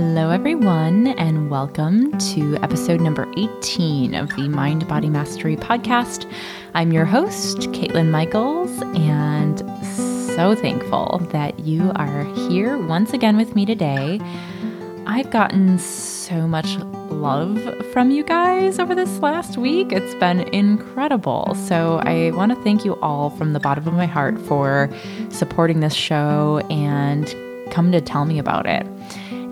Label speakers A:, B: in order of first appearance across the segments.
A: Hello, everyone, and welcome to episode number 18 of the Mind Body Mastery podcast. I'm your host, Caitlin Michaels, and so thankful that you are here once again with me today. I've gotten so much love from you guys over this last week. It's been incredible. So, I want to thank you all from the bottom of my heart for supporting this show and come to tell me about it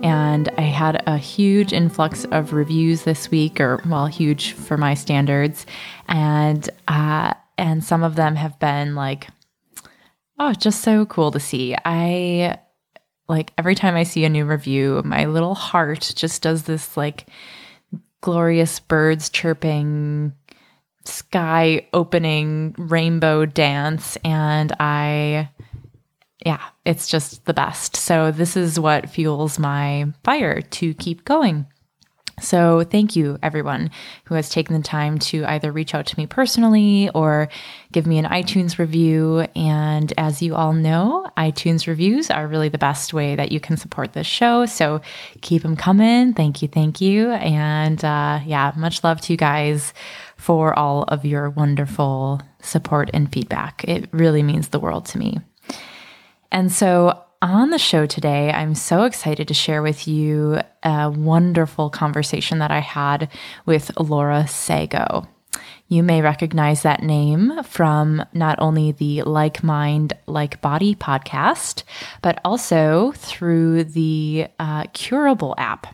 A: and I had a huge influx of reviews this week, or well, huge for my standards, and uh, and some of them have been like, oh, just so cool to see. I like every time I see a new review, my little heart just does this like glorious birds chirping sky opening rainbow dance and I yeah, it's just the best. So, this is what fuels my fire to keep going. So, thank you, everyone who has taken the time to either reach out to me personally or give me an iTunes review. And as you all know, iTunes reviews are really the best way that you can support this show. So, keep them coming. Thank you. Thank you. And uh, yeah, much love to you guys for all of your wonderful support and feedback. It really means the world to me. And so on the show today, I'm so excited to share with you a wonderful conversation that I had with Laura Seago. You may recognize that name from not only the Like Mind, Like Body podcast, but also through the uh, Curable app,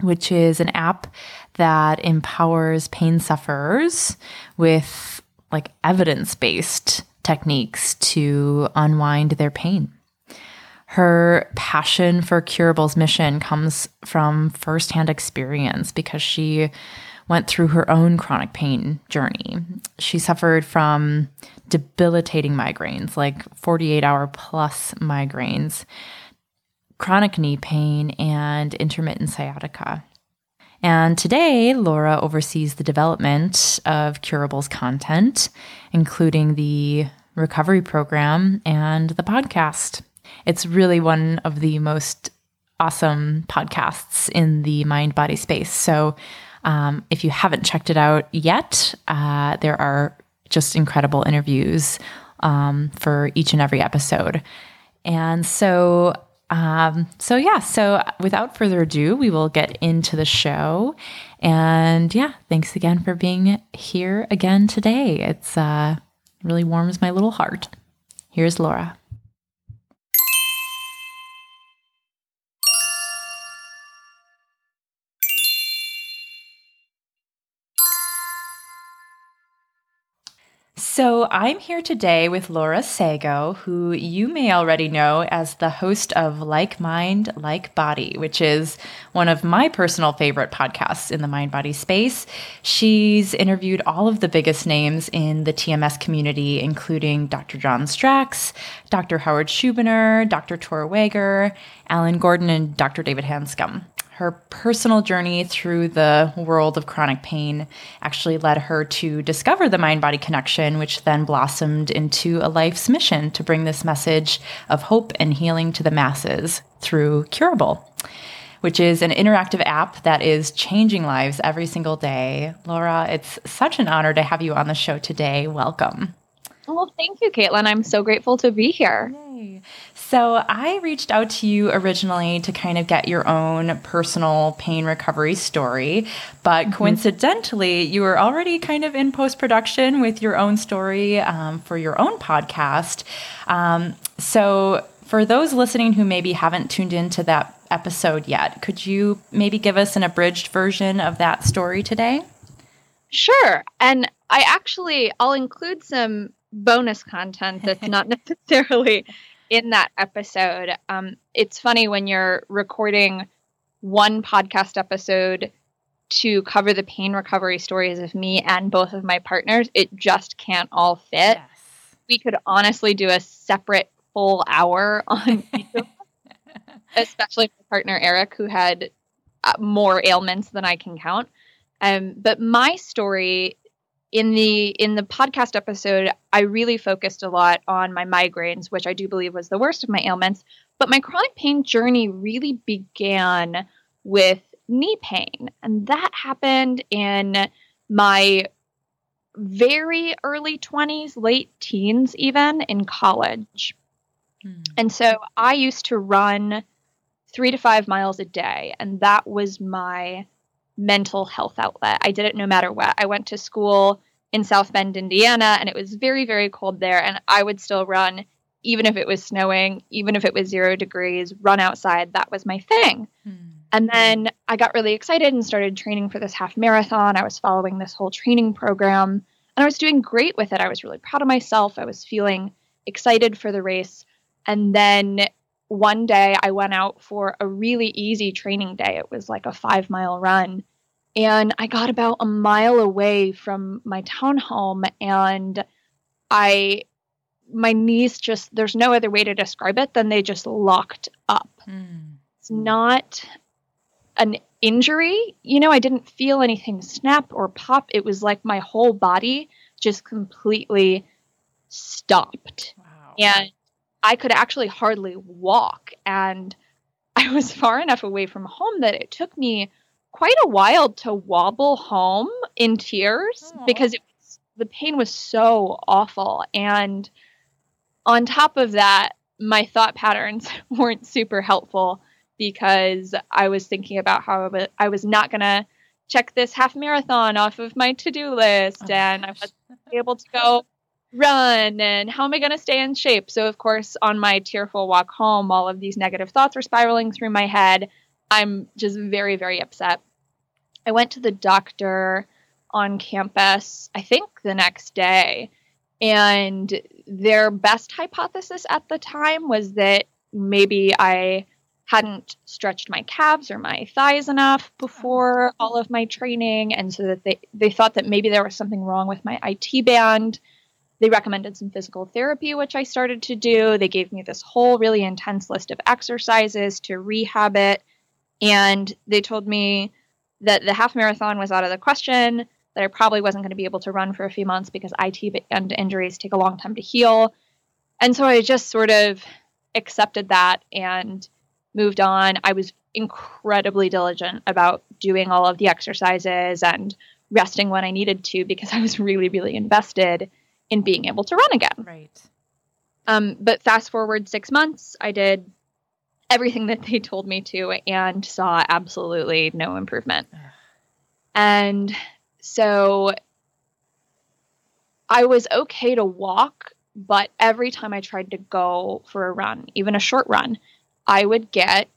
A: which is an app that empowers pain sufferers with like evidence based techniques to unwind their pain. Her passion for Curable's mission comes from firsthand experience because she went through her own chronic pain journey. She suffered from debilitating migraines, like 48 hour plus migraines, chronic knee pain, and intermittent sciatica. And today, Laura oversees the development of Curable's content, including the recovery program and the podcast. It's really one of the most awesome podcasts in the mind body space. So, um, if you haven't checked it out yet, uh, there are just incredible interviews um, for each and every episode. And so um, so, yeah, so without further ado, we will get into the show. And yeah, thanks again for being here again today. It's uh, really warms my little heart. Here's Laura. So, I'm here today with Laura Seago, who you may already know as the host of Like Mind, Like Body, which is one of my personal favorite podcasts in the mind body space. She's interviewed all of the biggest names in the TMS community, including Dr. John Stracks, Dr. Howard Schubiner, Dr. Tor Wager, Alan Gordon, and Dr. David Hanscom her personal journey through the world of chronic pain actually led her to discover the mind body connection, which then blossomed into a life's mission to bring this message of hope and healing to the masses through Curable, which is an interactive app that is changing lives every single day. Laura, it's such an honor to have you on the show today. Welcome.
B: Well, thank you, Caitlin. I'm so grateful to be here.
A: Yay. So, I reached out to you originally to kind of get your own personal pain recovery story, but mm-hmm. coincidentally, you were already kind of in post production with your own story um, for your own podcast. Um, so, for those listening who maybe haven't tuned into that episode yet, could you maybe give us an abridged version of that story today?
B: Sure. And I actually I'll include some bonus content that's not necessarily in that episode. Um, it's funny when you're recording one podcast episode to cover the pain recovery stories of me and both of my partners, it just can't all fit. Yes. We could honestly do a separate full hour on especially my partner Eric, who had uh, more ailments than I can count. Um, but my story in the in the podcast episode, I really focused a lot on my migraines, which I do believe was the worst of my ailments. But my chronic pain journey really began with knee pain, and that happened in my very early 20s, late teens, even in college. Hmm. And so I used to run three to five miles a day, and that was my mental health outlet. I did it no matter what. I went to school in South Bend, Indiana, and it was very, very cold there, and I would still run even if it was snowing, even if it was zero degrees, run outside. That was my thing. Hmm. And then I got really excited and started training for this half marathon. I was following this whole training program and I was doing great with it. I was really proud of myself. I was feeling excited for the race. And then one day I went out for a really easy training day. It was like a five mile run. And I got about a mile away from my townhome and I my knees just there's no other way to describe it than they just locked up. Mm. It's not an injury. You know, I didn't feel anything snap or pop. It was like my whole body just completely stopped. Wow. And I could actually hardly walk. And I was far enough away from home that it took me quite a while to wobble home in tears Aww. because was, the pain was so awful. And on top of that, my thought patterns weren't super helpful because I was thinking about how I was not going to check this half marathon off of my to do list oh, and I wasn't able to go run and how am I going to stay in shape? So, of course, on my tearful walk home, all of these negative thoughts were spiraling through my head. I'm just very, very upset. I went to the doctor on campus, I think the next day, and their best hypothesis at the time was that maybe I hadn't stretched my calves or my thighs enough before all of my training and so that they they thought that maybe there was something wrong with my IT band. They recommended some physical therapy which I started to do. They gave me this whole really intense list of exercises to rehab it and they told me that the half marathon was out of the question, that I probably wasn't going to be able to run for a few months because IT and injuries take a long time to heal. And so I just sort of accepted that and moved on. I was incredibly diligent about doing all of the exercises and resting when I needed to because I was really, really invested in being able to run again.
A: Right.
B: Um, but fast forward six months, I did everything that they told me to and saw absolutely no improvement. and so I was okay to walk, but every time I tried to go for a run, even a short run, I would get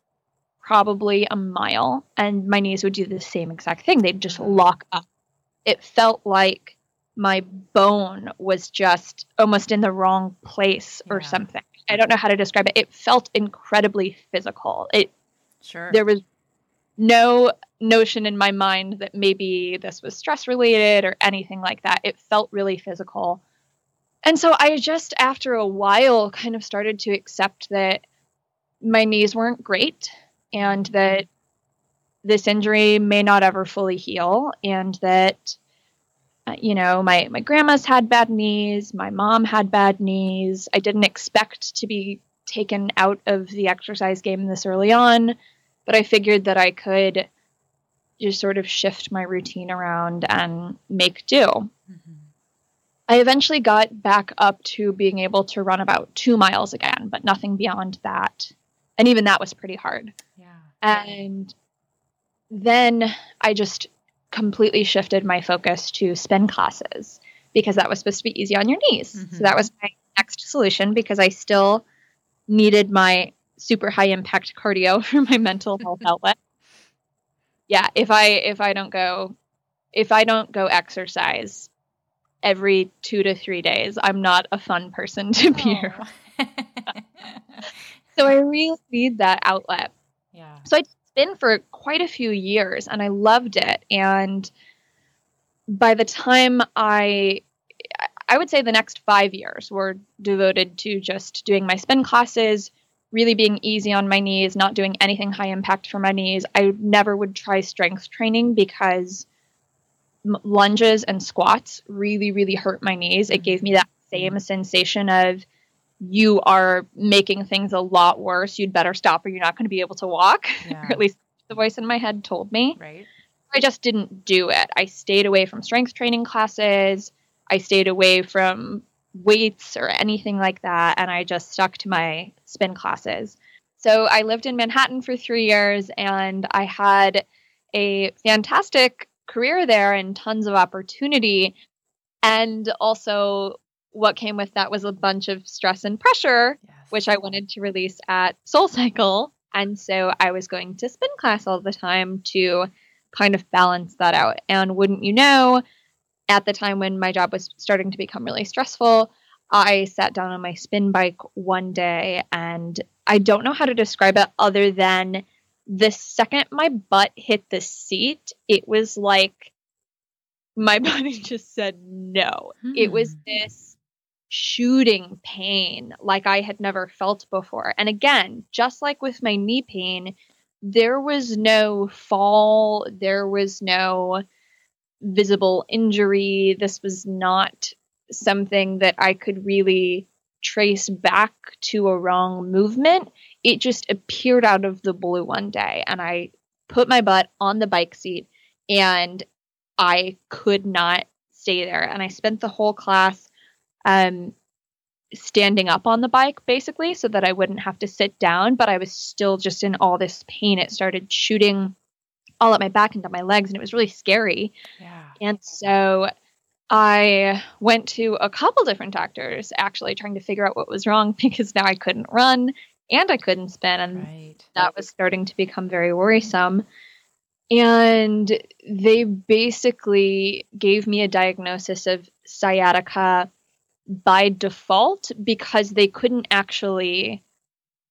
B: probably a mile and my knees would do the same exact thing. They'd just lock up. It felt like my bone was just almost in the wrong place or yeah. something. I don't know how to describe it. It felt incredibly physical. It
A: sure
B: there was no notion in my mind that maybe this was stress related or anything like that. It felt really physical. And so I just after a while kind of started to accept that my knees weren't great and that this injury may not ever fully heal and that you know my my grandma's had bad knees my mom had bad knees i didn't expect to be taken out of the exercise game this early on but i figured that i could just sort of shift my routine around and make do mm-hmm. i eventually got back up to being able to run about two miles again but nothing beyond that and even that was pretty hard.
A: Yeah.
B: And then I just completely shifted my focus to spin classes because that was supposed to be easy on your knees. Mm-hmm. So that was my next solution because I still needed my super high impact cardio for my mental health outlet. Yeah, if I if I don't go if I don't go exercise every 2 to 3 days, I'm not a fun person to be around. So I really need that outlet.
A: Yeah.
B: So I'd been for quite a few years and I loved it. And by the time I I would say the next five years were devoted to just doing my spin classes, really being easy on my knees, not doing anything high impact for my knees. I never would try strength training because m- lunges and squats really, really hurt my knees. It mm-hmm. gave me that same sensation of you are making things a lot worse. You'd better stop or you're not going to be able to walk.
A: Yeah.
B: or at least the voice in my head told me.
A: Right.
B: I just didn't do it. I stayed away from strength training classes. I stayed away from weights or anything like that. And I just stuck to my spin classes. So I lived in Manhattan for three years and I had a fantastic career there and tons of opportunity. And also, what came with that was a bunch of stress and pressure,
A: Yes.
B: which I wanted to release at Soul Cycle. And so I was going to spin class all the time to kind of balance that out. And wouldn't you know, at the time when my job was starting to become really stressful, I sat down on my spin bike one day and I don't know how to describe it other than the second my butt hit the seat, it was like my body just said no. It was
A: Hmm.
B: this shooting pain like I had never felt before. And again, just like with my knee pain, there was no fall, there was no visible injury. This was not something that I could really trace back to a wrong movement. It just appeared out of the blue one day, and I put my butt on the bike seat and I could not stay there. And I spent the whole class um, standing up on the bike basically so that I wouldn't have to sit down, but I was still just in all this pain. It started shooting all up my back and down my legs, and it was really scary.
A: Yeah.
B: And so I went to a couple different doctors actually trying to figure out what was wrong because now I couldn't run and I couldn't spin and
A: Right.
B: that was starting to become very worrisome. And they basically gave me a diagnosis of sciatica by default because they couldn't actually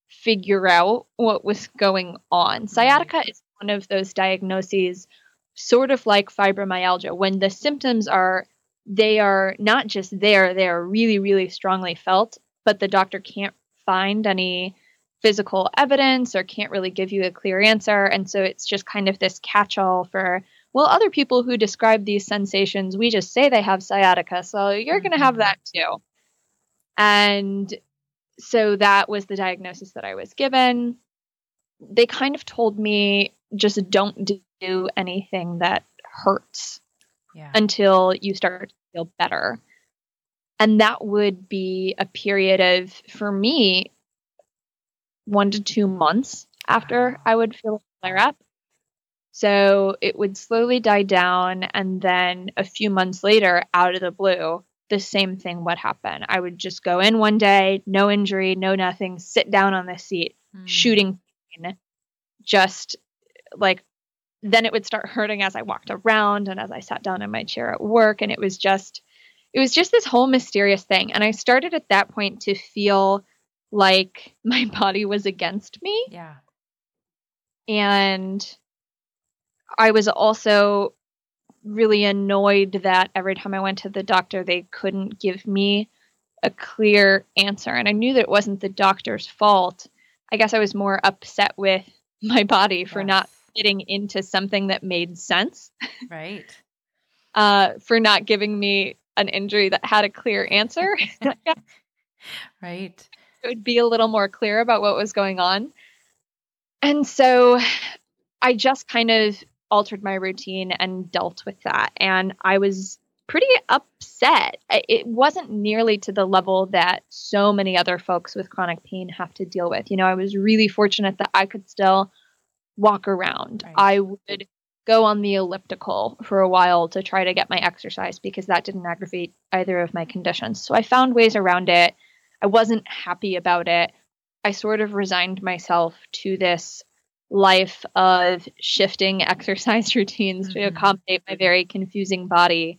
B: figure out what was going on. Mm-hmm. Sciatica is one of those diagnoses, sort of like fibromyalgia, when the symptoms are they are not just there, they are really, really strongly felt, but the doctor can't find any physical evidence or can't really give you a clear answer. And so it's just kind of this catch all for, well, other people who describe these sensations, we just say they have sciatica. So you're going to have
A: Mhm.
B: that too. And so that was the diagnosis that I was given. They kind of told me just don't do anything that hurts
A: Yeah.
B: until you start to feel better. And that would be a period of, for me, one to two months after I would feel flare up. So it would slowly die down. And then a few months later, out of the blue, the same thing would happen. I would just go in one day, no injury, no nothing, sit down on the seat,
A: Mm.
B: shooting pain, just like then it would start hurting as I walked around and as I sat down in my chair at work. And it was just, it was just this whole mysterious thing. And I started at that point to feel like my body was against me.
A: Yeah.
B: And I was also really annoyed that every time I went to the doctor, they couldn't give me a clear answer. And I knew that it wasn't the doctor's fault. I guess I was more upset with my body for not
A: Yes.
B: getting into something that made sense,
A: Right.
B: uh, for not giving me an injury that had a clear answer.
A: Right.
B: It would be a little more clear about what was going on. And so I just kind of altered my routine and dealt with that. And I was pretty upset. It wasn't nearly to the level that so many other folks with chronic pain have to deal with. You know, I was really fortunate that I could still walk around.
A: Right.
B: I would go on the elliptical for a while to try to get my exercise because that didn't aggravate either of my conditions. So I found ways around it. I wasn't happy about it. I sort of resigned myself to this life of shifting exercise routines to
A: Mhm.
B: accommodate my very confusing body.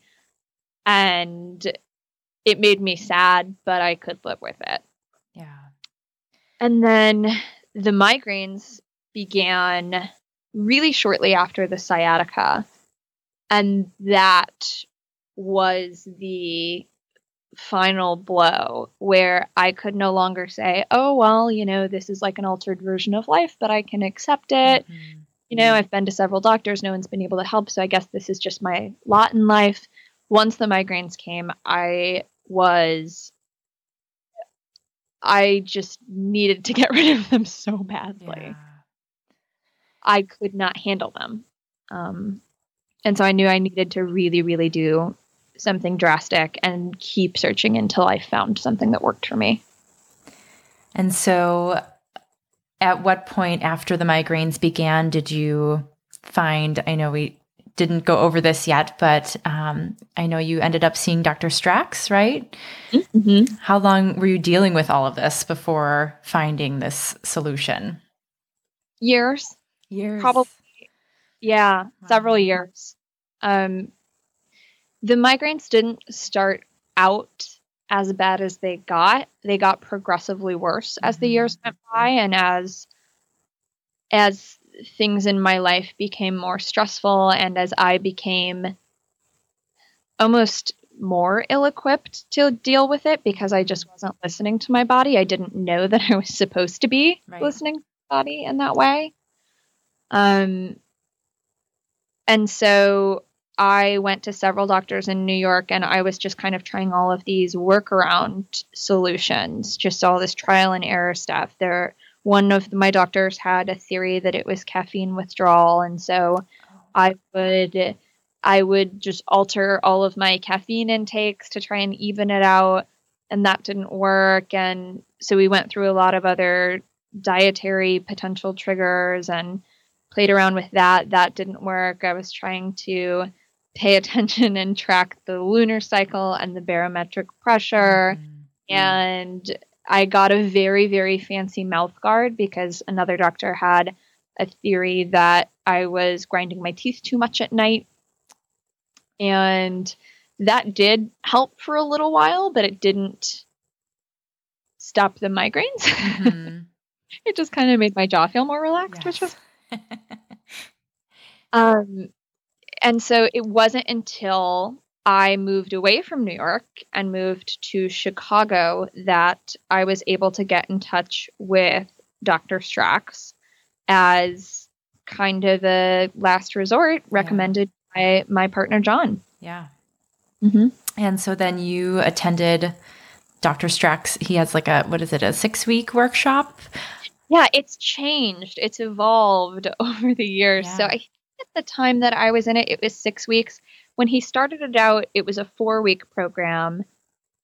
B: And it made me sad, but I could live with it.
A: Yeah.
B: And then the migraines began really shortly after the sciatica. And that was the final blow where I could no longer say, oh, well, you know, this is like an altered version of life, but I can accept it.
A: Mhm.
B: you know, I've been to several doctors, no one's been able to help, so I guess this is just my lot in life. Once the migraines came, I was I just needed to get rid of them so badly. Yeah. I could not handle them. Um, and so I knew I needed to really, really do something drastic and keep searching until I found something that worked for me.
A: And so, at what point after the migraines began did you find? I know we didn't go over this yet, but um, I know you ended up seeing Dr. Stracks, right? Mm-hmm. How long were you dealing with all of this before finding this solution?
B: Years.
A: Years.
B: Probably. Yeah, wow. several years. Um, the migraines didn't start out as bad as they got. They got progressively worse as the years mm-hmm. went by, and as as things in my life became more stressful, and as I became almost more ill equipped to deal with it because I just wasn't listening to my body. I didn't know that I was supposed to be right. listening to my body in that way. Um, and so I went to several doctors in New York and I was just kind of trying all of these workaround solutions, just all this trial and error stuff. There one of my doctors had a theory that it was caffeine withdrawal and so oh. I would I would just alter all of my caffeine intakes to try and even it out and that didn't work. And so we went through a lot of other dietary potential triggers and played around with that. That didn't work. I was trying to pay attention and track the lunar cycle and the barometric pressure. Mm-hmm. And I got a very, very fancy mouth guard because another doctor had a theory that I was grinding my teeth too much at night. And that did help for a little while, but it didn't stop the migraines. Mm-hmm. it just kind of made my jaw feel more relaxed, yes. which was um and so it wasn't until I moved away from New York and moved to Chicago that I was able to get in touch with Dr. Stracks as kind of a last resort recommended yeah. by my partner, John.
A: Yeah. Mm-hmm. And so then you attended Dr. Stracks. He has like a, what is it, a six week workshop?
B: Yeah, it's changed. It's evolved over the years. Yeah. So I at the time that I was in it, it was six weeks. When he started it out, it was a four week program.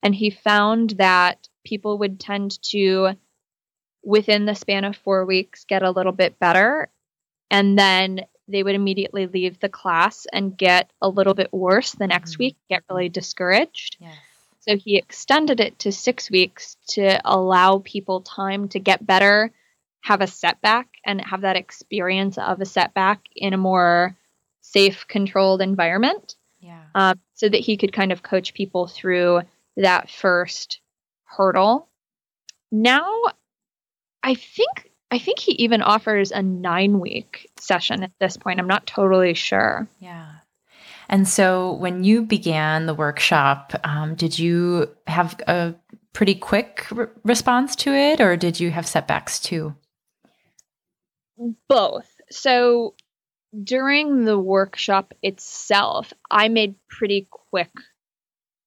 B: And he found that people would tend to, within the span of four weeks, get a little bit better. And then they would immediately leave the class and get a little bit worse the next mm-hmm. week, get really discouraged. Yes. So he extended it to six weeks to allow people time to get better have a setback and have that experience of a setback in a more safe, controlled environment.
A: Yeah.
B: Um, so that he could kind of coach people through that first hurdle. Now, I think I think he even offers a nine week session at this point. I'm not totally sure.
A: Yeah. And so when you began the workshop, um, did you have a pretty quick re- response to it or did you have setbacks too?
B: Both. So during the workshop itself, I made pretty quick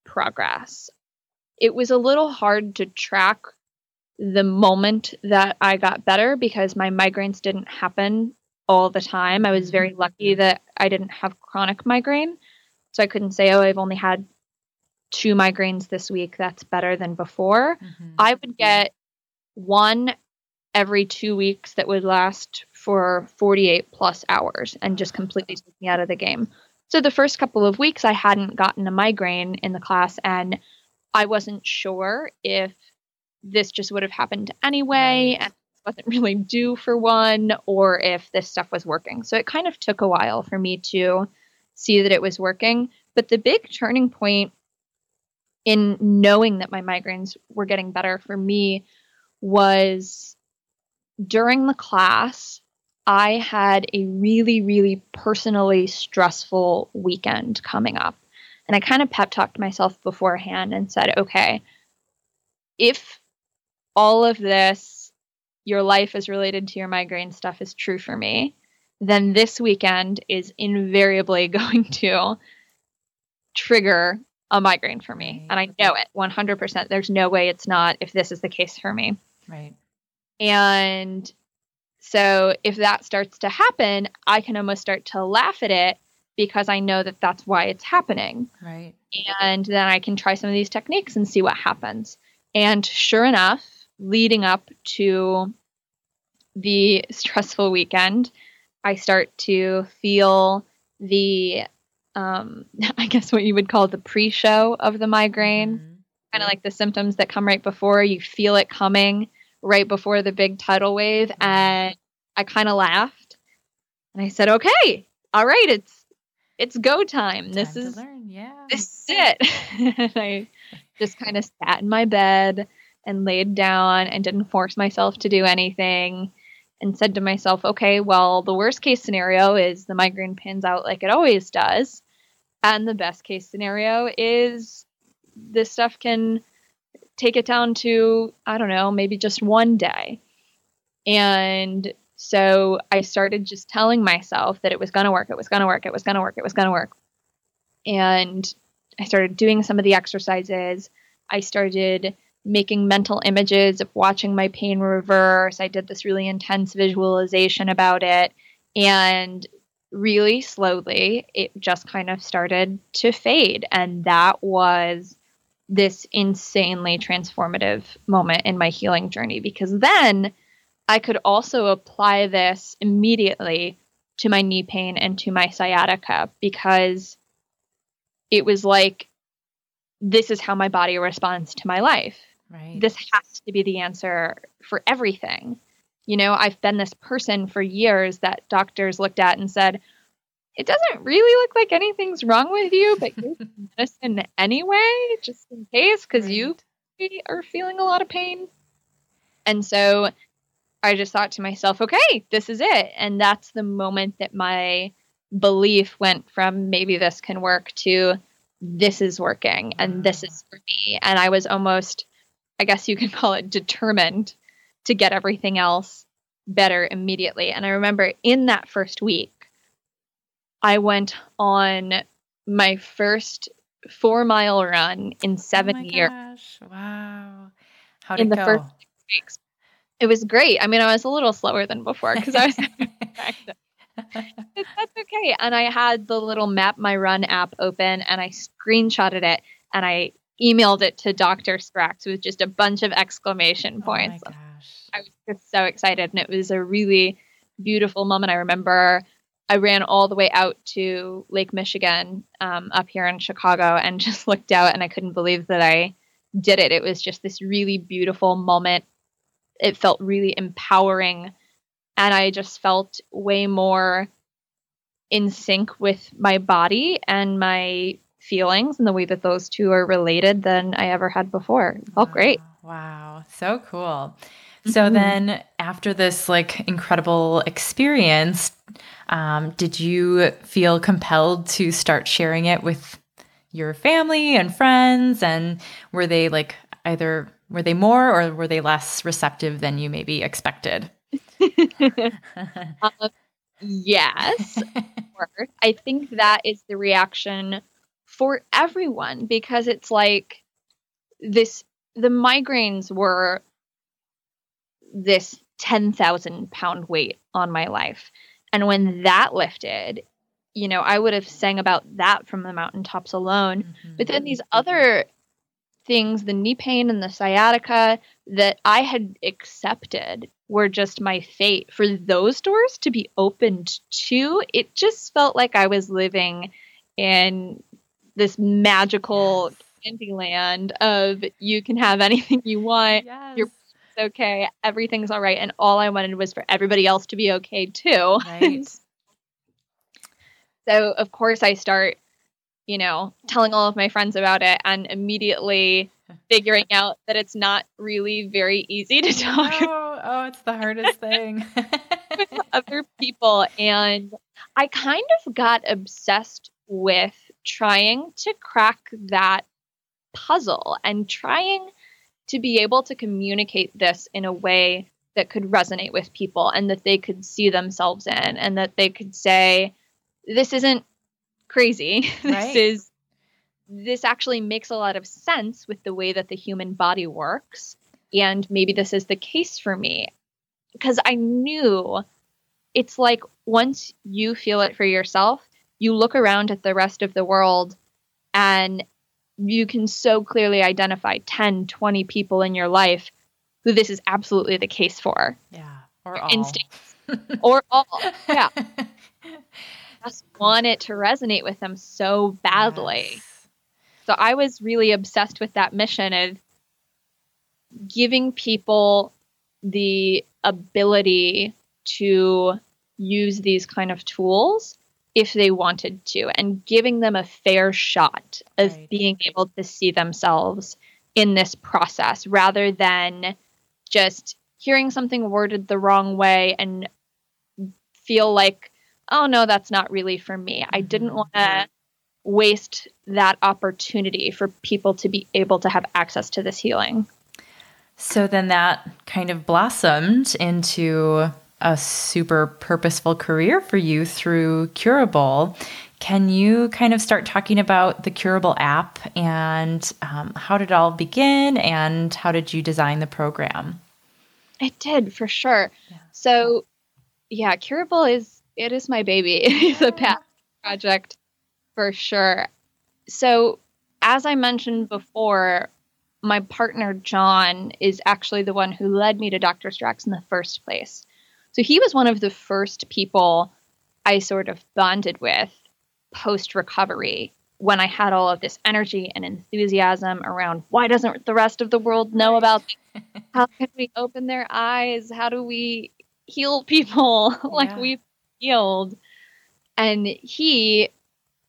B: progress. It was a little hard to track the moment that I got better because my migraines didn't happen all the time. I was very lucky that I didn't have chronic migraine. So I couldn't say, oh, I've only had two migraines this week. That's better than before. Mm-hmm. I would get one every two weeks that would last for 48 plus hours and just completely took me out of the game. So the first couple of weeks, I hadn't gotten a migraine in the class, and I wasn't sure if this just would have happened anyway and wasn't really due for one, or if this stuff was working. So it kind of took a while for me to see that it was working. But the big turning point in knowing that my migraines were getting better for me was during the class, I had a really, really personally stressful weekend coming up. And I kind of pep talked myself beforehand and said, okay, if all of this, your life is related to your migraine stuff, is true for me, then this weekend is invariably going to trigger a migraine for me. And I know it 100%. There's no way it's not if this is the case for me.
A: Right.
B: And so if that starts to happen, I can almost start to laugh at it because I know that that's why it's happening.
A: Right.
B: And then I can try some of these techniques and see what happens. And sure enough, leading up to the stressful weekend, I start to feel the, um, I guess what you would call the pre show of the migraine, mm-hmm. kind of like the symptoms that come right before. You feel it coming right before the big tidal wave. And I kind of laughed and I said, okay, all right, it's, it's go time. This is
A: yeah.
B: This is it. and I just kind of sat in my bed and laid down and didn't force myself to do anything and said to myself, okay, well, the worst case scenario is the migraine pins out like it always does. And the best case scenario is this stuff can take it down to, I don't know, maybe just one day. And so I started just telling myself that it was going to work, it was going to work, it was going to work, it was going to work. And I started doing some of the exercises. I started making mental images of watching my pain reverse. I did this really intense visualization about it. And really slowly, it just kind of started to fade. And that was this insanely transformative moment in my healing journey because then I could also apply this immediately to my knee pain and to my sciatica because it was like this is how my body responds to my life.
A: Right.
B: This has to be the answer for everything. You know, I've been this person for years that doctors looked at and said, it doesn't really look like anything's wrong with you, but you medicine anyway, just in case, because right. you are feeling a lot of pain. And so I just thought to myself, okay, this is it. And that's the moment that my belief went from maybe this can work to this is working and this is ah. for me. And I was almost, I guess you can call it determined to get everything else better immediately. And I remember in that first week, I went on my first four mile run in oh seven
A: oh
B: years.
A: Gosh. Wow. How did
B: in the
A: go?
B: first weeks. It was great. I mean, I was a little slower than before because I was That's okay. And I had the little Map My Run app open and I screenshotted it and I emailed it to Dr. Stracks with just a bunch of exclamation oh points.
A: Oh
B: I was just so excited and it was a really beautiful moment. I remember I ran all the way out to Lake Michigan um, up here in Chicago and just looked out and I couldn't believe that I did it. It was just this really beautiful moment it felt really empowering and I just felt way more in sync with my body and my feelings and the way that those two are related than I ever had before. It felt
A: wow.
B: great.
A: Wow, so cool. So mm-hmm. then after this like incredible experience, um, did you feel compelled to start sharing it with your family and friends and were they like either were they more or were they less receptive than you maybe expected?
B: um, yes. I think that is the reaction for everyone because it's like this the migraines were this 10,000 pound weight on my life. And when that lifted, you know, I would have sang about that from the mountaintops alone. Mm-hmm. But then these other things, the knee pain and the sciatica that I had accepted were just my fate. For those doors to be opened to, it just felt like I was living in this magical candy land of you can have anything you want.
A: Yes.
B: You're okay. Everything's all right. And all I wanted was for everybody else to be okay too.
A: Right.
B: so of course I start you know, telling all of my friends about it and immediately figuring out that it's not really very easy to talk
A: oh, oh it's the hardest thing
B: with other people and i kind of got obsessed with trying to crack that puzzle and trying to be able to communicate this in a way that could resonate with people and that they could see themselves in and that they could say this isn't crazy.
A: Right.
B: this is this actually makes a lot of sense with the way that the human body works. And maybe this is the case for me. Because i knew it's like once you feel it for yourself you look around at the rest of the world and you can so clearly identify 10 20 people in your life who this is absolutely the case for
A: Yeah. Or all.
B: instincts. or all yeah just want it to resonate with them so badly
A: Yes.
B: so i was really obsessed with that mission of giving people the ability to use these kind of tools if they wanted to and giving them a fair shot of
A: Right.
B: being able to see themselves in this process rather than just hearing something worded the wrong way and feel like oh no that's not really for me. I mm-hmm.
A: didn't
B: want to waste that opportunity for people to be able to have access to this healing.
A: So then that kind of blossomed into a super purposeful career for you through Curable. Can you kind of start talking about the Curable app and um, how did it all begin and how did you design the program?
B: It did for sure.
A: Yeah.
B: So, yeah, Curable is it is my baby. It is a pet project for sure. So, as I mentioned before, my partner John is actually the one who led me to Dr. Stracks in the first place. So he was one of the first people I sort of bonded with post recovery when I had all of this energy and enthusiasm around why doesn't the rest of the world know about this? how can we open their eyes? How do we heal people like
A: Yeah.
B: we've healed? And he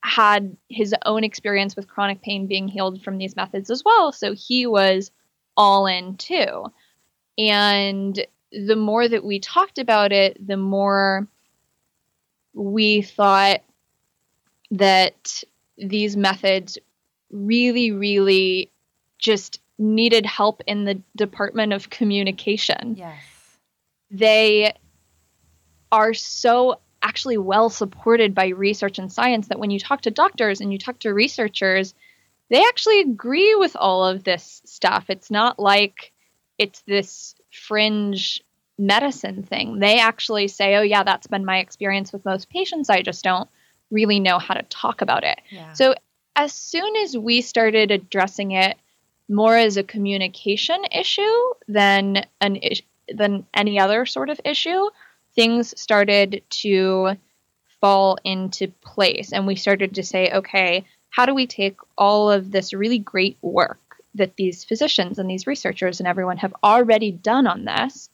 B: had his own experience with chronic pain being healed from these methods as well. So he was all in too. And the more that we talked about it, the more we thought that these methods really, really just needed help in the department of communication.
A: Yes.
B: They are so actually well supported by research and science that when you talk to doctors and you talk to researchers, they actually agree with all of this stuff. It's not like it's this fringe medicine thing. They actually say, oh, yeah, that's been my experience with most patients. I just don't really know how to talk about it.
A: Yeah.
B: So as soon as we started addressing it more as a communication issue than an than any other sort of issue, things started to fall into place and we started to say, okay, how do we take all of this really great work that these physicians and these researchers and everyone have already done on this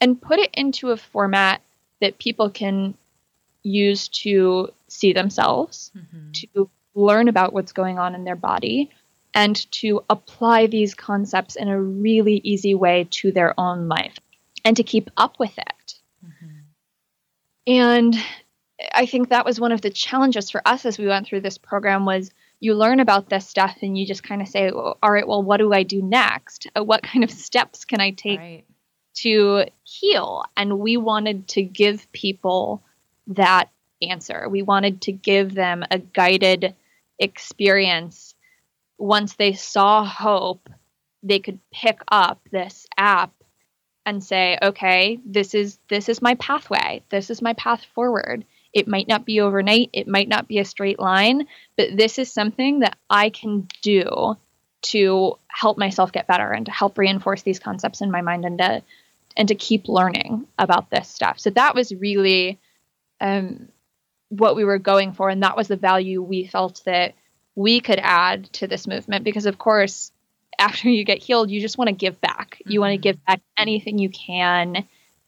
B: and put it into a format that people can use to see themselves
A: Mhm.
B: to learn about what's going on in their body and to apply these concepts in a really easy way to their own life and to keep up with it.
A: Mhm.
B: And I think that was one of the challenges for us as we went through this program was you learn about this stuff and you just kind of say, well, all right, well, what do I do next? Uh, What kind of steps can I take
A: Right.
B: to heal. And we wanted to give people that answer. We wanted to give them a guided experience. Once they saw hope, they could pick up this app and say, okay, this is this is my pathway. This is my path forward. It might not be overnight, it might not be a straight line, but this is something that I can do to help myself get better and to help reinforce these concepts in my mind and to and to keep learning about this stuff. So that was really um, what we were going for, and that was the value we felt that we could add to this movement. Because of course, after you get healed, you just want to give back. You want to give back anything you can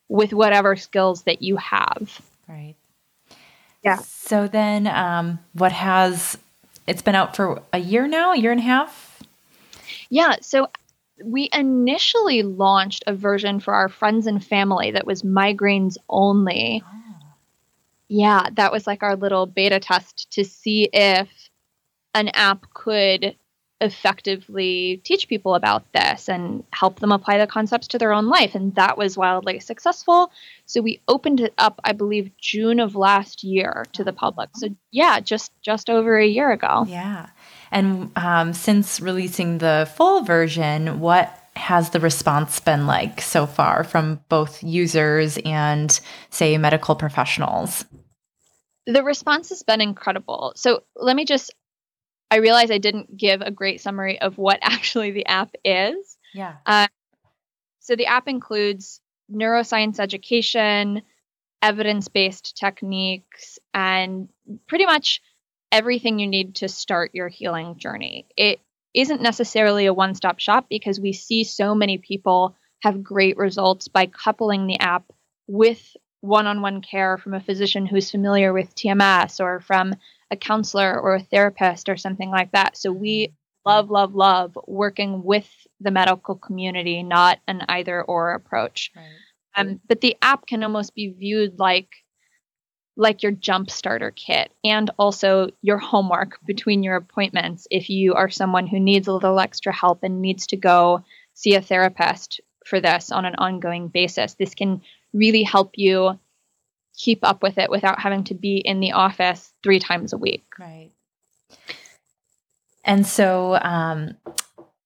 B: with whatever skills that you have.
A: Right.
B: Yeah.
A: So then, um, what has it's been out for a year now, a year and a half?
B: Yeah, so we initially launched a version for our friends and family that was migraines only. Yeah, that was like our little beta test to see if an app could effectively teach people about this and help them apply the concepts to their own life. And that was wildly successful. So we opened it up, I believe, June of last year to the public. So yeah, just just over a year ago.
A: Yeah. And um, since releasing the full version, what has the response been like so far from both users and, say, medical professionals?
B: The response has been incredible. So let me just I realize I didn't give a great summary of what actually the app is.
A: Yeah. Uh,
B: so the app includes neuroscience education, evidence based techniques, and pretty much everything you need to start your healing journey. It isn't necessarily a one stop shop because we see so many people have great results by coupling the app with one on one care from a physician who's familiar with TMS or from a counselor or a therapist or something like that. So we love, love, love working with the medical community, not an either or approach. Right. Um, but the app can almost be viewed like like your jump starter kit and also your homework between your appointments if you are someone who needs a little extra help and needs to go see a therapist for this on an ongoing basis. This can really help you keep up with it without having to be in the office three times a week.
A: Right. And so, um,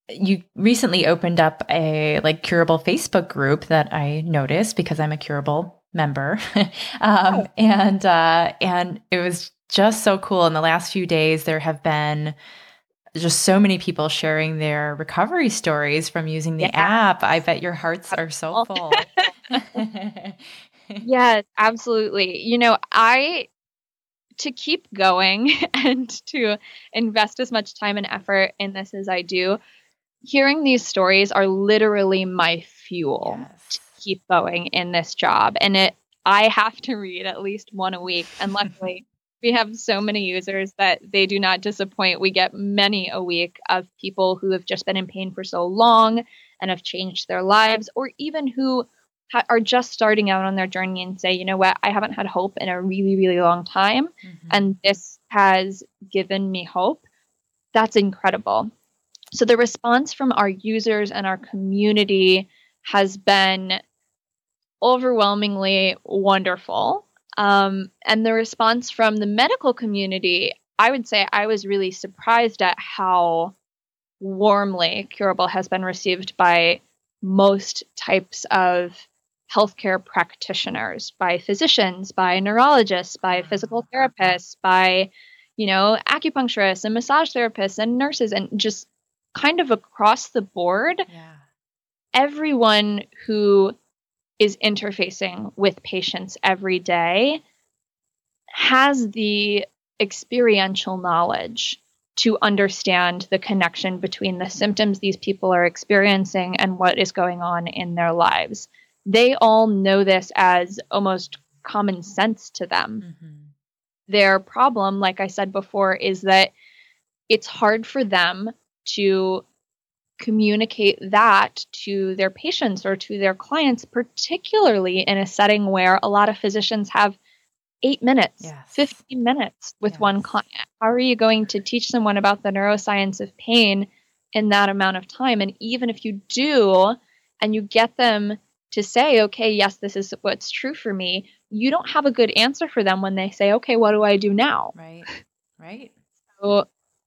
A: you recently opened up a like curable Facebook group that I noticed because I'm a curable member, um, oh. and uh, and it was just so cool. In the last few days, there have been just so many people sharing their recovery stories from using the yeah. app. I bet your hearts are so full.
B: yes, absolutely. You know, I to keep going and to invest as much time and effort in this as I do, hearing these stories are literally my fuel yes. to keep going in this job. And it I have to read at least one a week. And luckily we have so many users that they do not disappoint. We get many a week of people who have just been in pain for so long and have changed their lives, or even who ha- are just starting out on their journey and say, you know what, I haven't had hope in a really, really long time. Mm-hmm. And this has given me hope. That's incredible. So the response from our users and our community has been overwhelmingly wonderful. Um, and the response from the medical community, I would say I was really surprised at how warmly Curable has been received by most types of healthcare practitioners, by physicians, by neurologists, by mm-hmm. physical therapists, by, you know, acupuncturists and massage therapists and nurses, and just kind of across the board.
A: Yeah.
B: Everyone who is interfacing with patients every day has the experiential knowledge to understand the connection between the symptoms these people are experiencing and what is going on in their lives they all know this as almost common sense to them. Mm-hmm. Their problem, like I said before, is that it's hard for them to communicate that to their patients or to their clients, particularly in a setting where a lot of physicians have eight minutes, yes. 15 minutes with yes. one client. How are you going to teach someone about the neuroscience of pain in that amount of time? And even if you do, and you get them to say, okay, yes, this is what's true for me, you don't have a good answer for them when they say, okay, what do I do now?
A: Right. Right.
B: So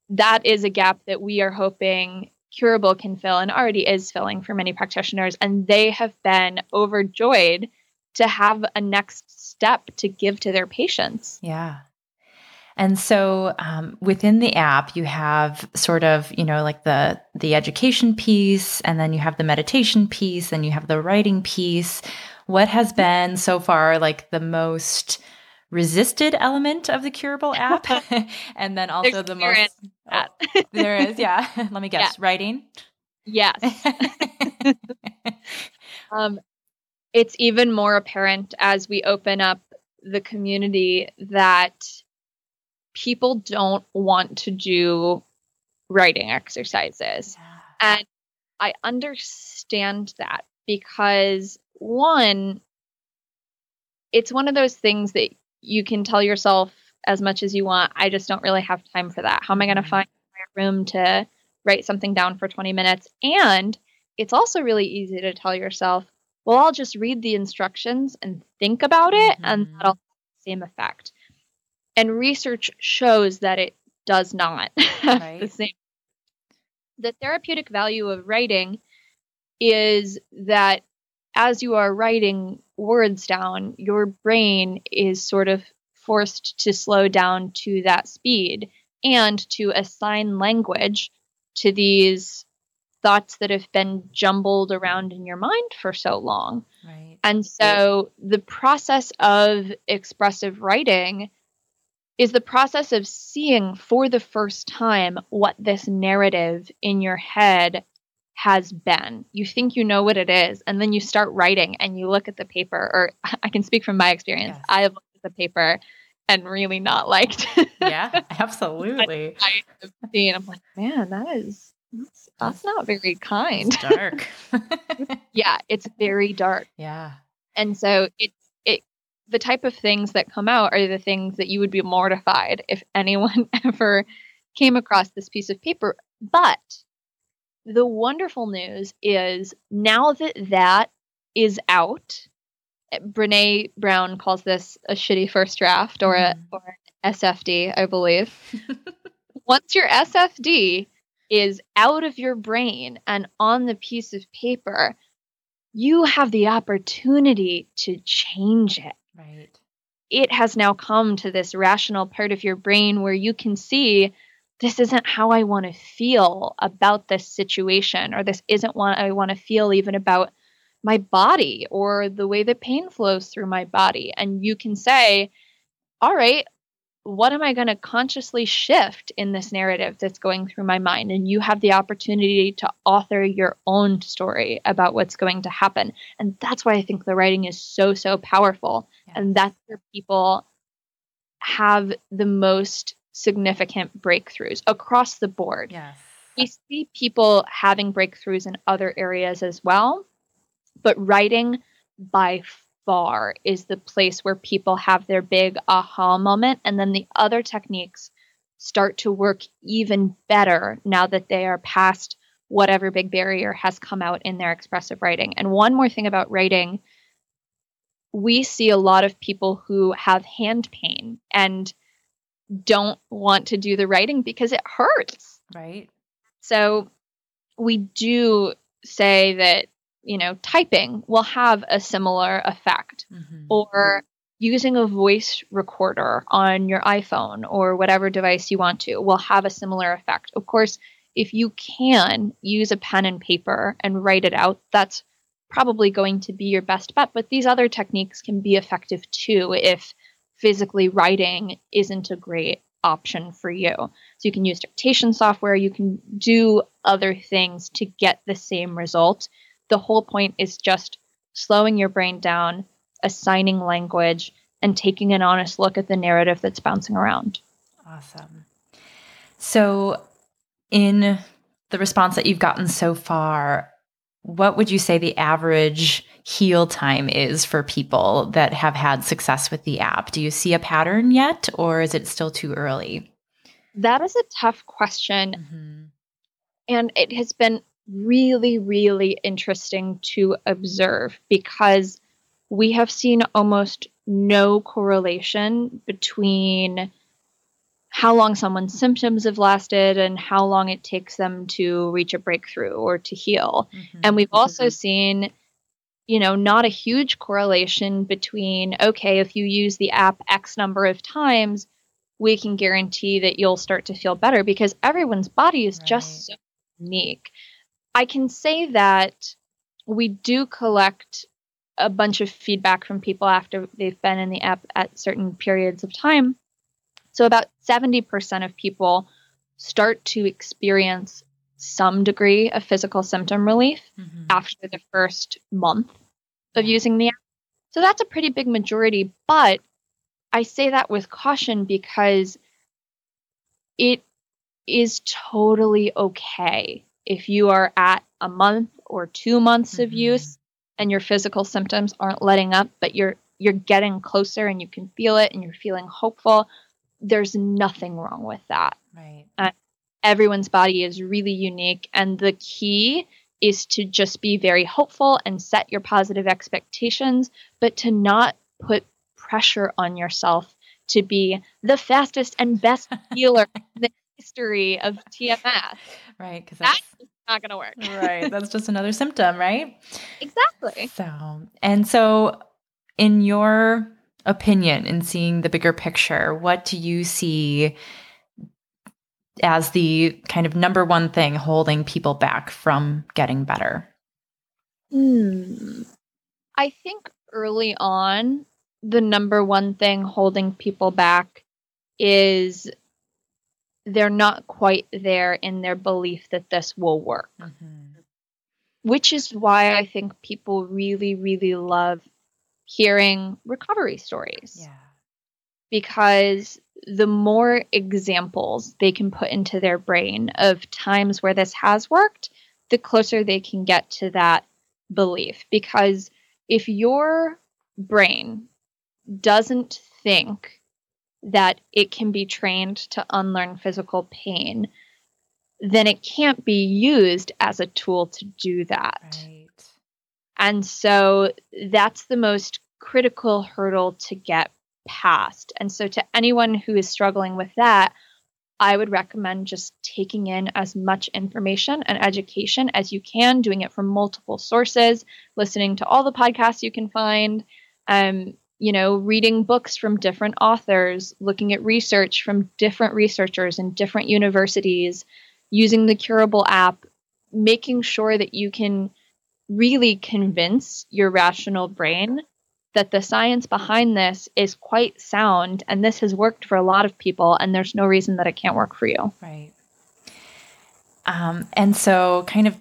B: that is a gap that we are hoping Curable can fill and already is filling for many practitioners. And they have been overjoyed to have a next step to give to their patients.
A: Yeah. And so um, within the app, you have sort of, you know, like the the education piece, and then you have the meditation piece, and you have the writing piece. What has been so far like the most resisted element of the curable app? And then also There's the most oh, there is yeah. Let me guess. Yeah. writing?
B: Yes. Um, it's even more apparent as we open up the community that people don't want to do writing exercises. Yeah. And I understand that because one, it's one of those things that you can tell yourself as much as you want, I just don't really have time for that. How am I going to mm-hmm. find a room to write something down for 20 minutes. And it's also really easy to tell yourself, well, I'll just read the instructions and think about it, mm-hmm. and that'll have the same effect. And research shows that it does not have right. the same. The therapeutic value of writing is that as you are writing words down, your brain is sort of forced to slow down to that speed and to assign language to these thoughts that have been jumbled around in your mind for so long. Right. And so the process of expressive writing is the process of seeing for the first time what this narrative in your head has been. You think you know what it is, and then you start writing and you look at the paper, or I can speak from my experience. Yes. I have looked at the paper and really not liked.
A: yeah, absolutely. I,
B: have seen, I'm like, man, that is that's, that's not very kind.
A: It's dark.
B: yeah, it's very dark.
A: Yeah.
B: And so it the type of things that come out are the things that you would be mortified if anyone ever came across this piece of paper. But the wonderful news is now that that is out, Brene Brown calls this a shitty first draft or a mm. or an SFD, I believe. Once your SFD is out of your brain and on the piece of paper, you have the opportunity to change it.
A: Right.
B: It has now come to this rational part of your brain where you can see this isn't how I want to feel about this situation, or this isn't what I want to feel even about my body or the way that pain flows through my body. And you can say, all right, what am I going to consciously shift in this narrative that's going through my mind? And you have the opportunity to author your own story about what's going to happen. And that's why I think the writing is so, so powerful. Yeah. And that's where people have the most significant breakthroughs across the board.
A: Yes.
B: We see people having breakthroughs in other areas as well, but writing by far is the place where people have their big aha moment. And then the other techniques start to work even better now that they are past whatever big barrier has come out in their expressive writing. And one more thing about writing we see a lot of people who have hand pain and don't want to do the writing because it hurts.
A: Right.
B: So we do say that, you know, typing will have a similar effect mm-hmm. or using a voice recorder on your iPhone or whatever device you want to will have a similar effect. Of course, if you can use a pen and paper and write it out, that's probably going to be your best bet. But these other techniques can be effective too if physically writing isn't a great option for you. So you can use dictation software, you can do other things to get the same result. The whole point is just slowing your brain down, assigning language, and taking an honest look at the narrative that's bouncing around.
A: Awesome. So, in the response that you've gotten so far, what would you say the average heal time is for people that have had success with the app? Do you see a pattern yet, or is it still too early?
B: That is a tough question. Mm-hmm. And it has been really, really interesting to observe because we have seen almost no correlation between how long someone's symptoms have lasted and how long it takes them to reach a breakthrough or to heal. Mm-hmm. And we've also mm-hmm. seen, you know, not a huge correlation between, okay, if you use the app X number of times, we can guarantee that you'll start to feel better because everyone's body is right. just so unique. I can say that we do collect a bunch of feedback from people after they've been in the app at certain periods of time. So, about 70% of people start to experience some degree of physical symptom relief mm-hmm. after the first month of using the app. So, that's a pretty big majority. But I say that with caution because it is totally okay if you are at a month or two months mm-hmm. of use and your physical symptoms aren't letting up, but you're you're getting closer and you can feel it and you're feeling hopeful there's nothing wrong with that.
A: Right.
B: Uh, everyone's body is really unique. And the key is to just be very hopeful and set your positive expectations, but to not put pressure on yourself to be the fastest and best healer history of TMS.
A: Right, because
B: that's, that's not going to work.
A: right, that's just another symptom, right?
B: Exactly.
A: So, and so in your opinion, in seeing the bigger picture, what do you see as the kind of number one thing holding people back from getting better?
B: Hmm. I think early on, the number one thing holding people back is they're not quite there in their belief that this will work. Mm-hmm. Which is why I think people really, really love hearing recovery stories.
A: Yeah.
B: Because the more examples they can put into their brain of times where this has worked, the closer they can get to that belief. Because if your brain doesn't think that it can be trained to unlearn physical pain, then it can't be used as a tool to do that.
A: Right.
B: And so that's the most critical hurdle to get past. And so, to anyone who is struggling with that, I would recommend just taking in as much information and education as you can, doing it from multiple sources, listening to all the podcasts you can find, um, you know, reading books from different authors, looking at research from different researchers in different universities, using the Curable app, making sure that you can really convince your rational brain that the science behind this is quite sound and this has worked for a lot of people and there's no reason that it can't work for you.
A: Right. Um, and so, kind of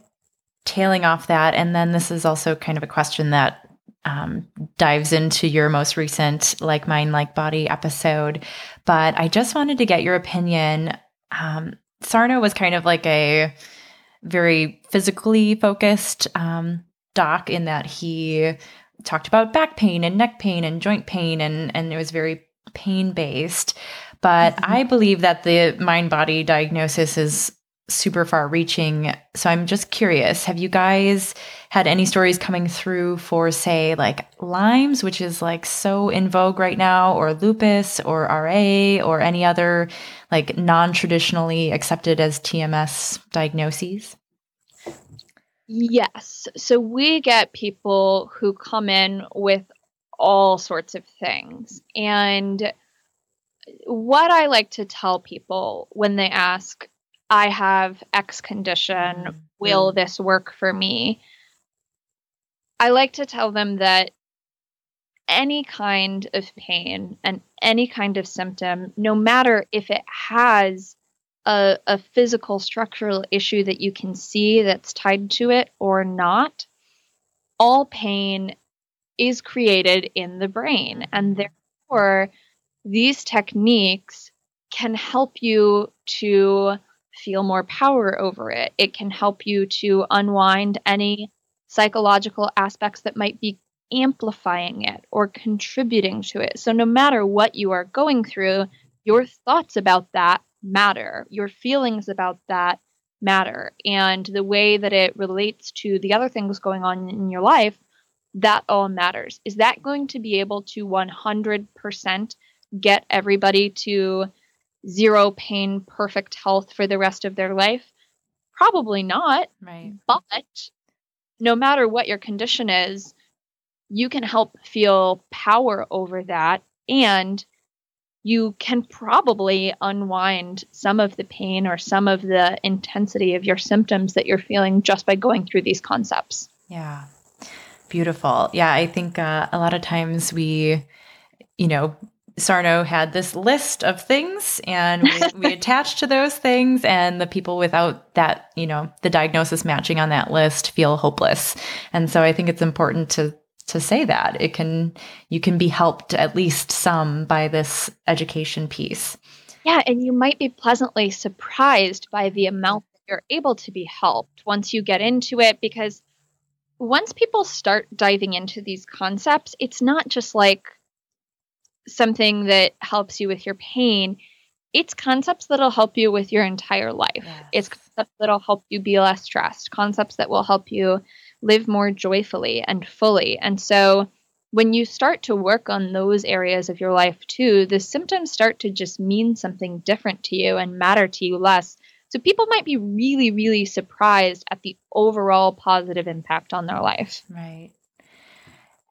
A: tailing off that, and then this is also kind of a question that um, dives into your most recent Like Mind, Like Body episode. But I just wanted to get your opinion. Um, Sarno was kind of like a very physically focused um, doc in that he talked about back pain and neck pain and joint pain and and it was very pain based but mm-hmm. i believe that the mind body diagnosis is super far reaching so i'm just curious have you guys had any stories coming through for say like lyme's which is like so in vogue right now or lupus or ra or any other like non-traditionally accepted as tms diagnoses
B: Yes. So we get people who come in with all sorts of things. And what I like to tell people when they ask, I have X condition, mm-hmm. will this work for me? I like to tell them that any kind of pain and any kind of symptom, no matter if it has a, a physical structural issue that you can see that's tied to it or not, all pain is created in the brain. And therefore, these techniques can help you to feel more power over it. It can help you to unwind any psychological aspects that might be amplifying it or contributing to it. So, no matter what you are going through, your thoughts about that matter. Your feelings about that matter. And the way that it relates to the other things going on in your life, that all matters. Is that going to be able to 100% get everybody to zero pain, perfect health for the rest of their life? Probably not.
A: Right.
B: But no matter what your condition is, you can help feel power over that and you can probably unwind some of the pain or some of the intensity of your symptoms that you're feeling just by going through these concepts.
A: Yeah. Beautiful. Yeah, I think uh, a lot of times we, you know, Sarno had this list of things and we, we attach to those things and the people without that, you know, the diagnosis matching on that list feel hopeless. And so I think it's important to to say that it can you can be helped at least some by this education piece
B: yeah and you might be pleasantly surprised by the amount that you're able to be helped once you get into it because once people start diving into these concepts it's not just like something that helps you with your pain it's concepts that'll help you with your entire life. Yes. It's concepts that'll help you be less stressed, concepts that will help you live more joyfully and fully. And so when you start to work on those areas of your life too, the symptoms start to just mean something different to you and matter to you less. So people might be really, really surprised at the overall positive impact on their life.
A: Right.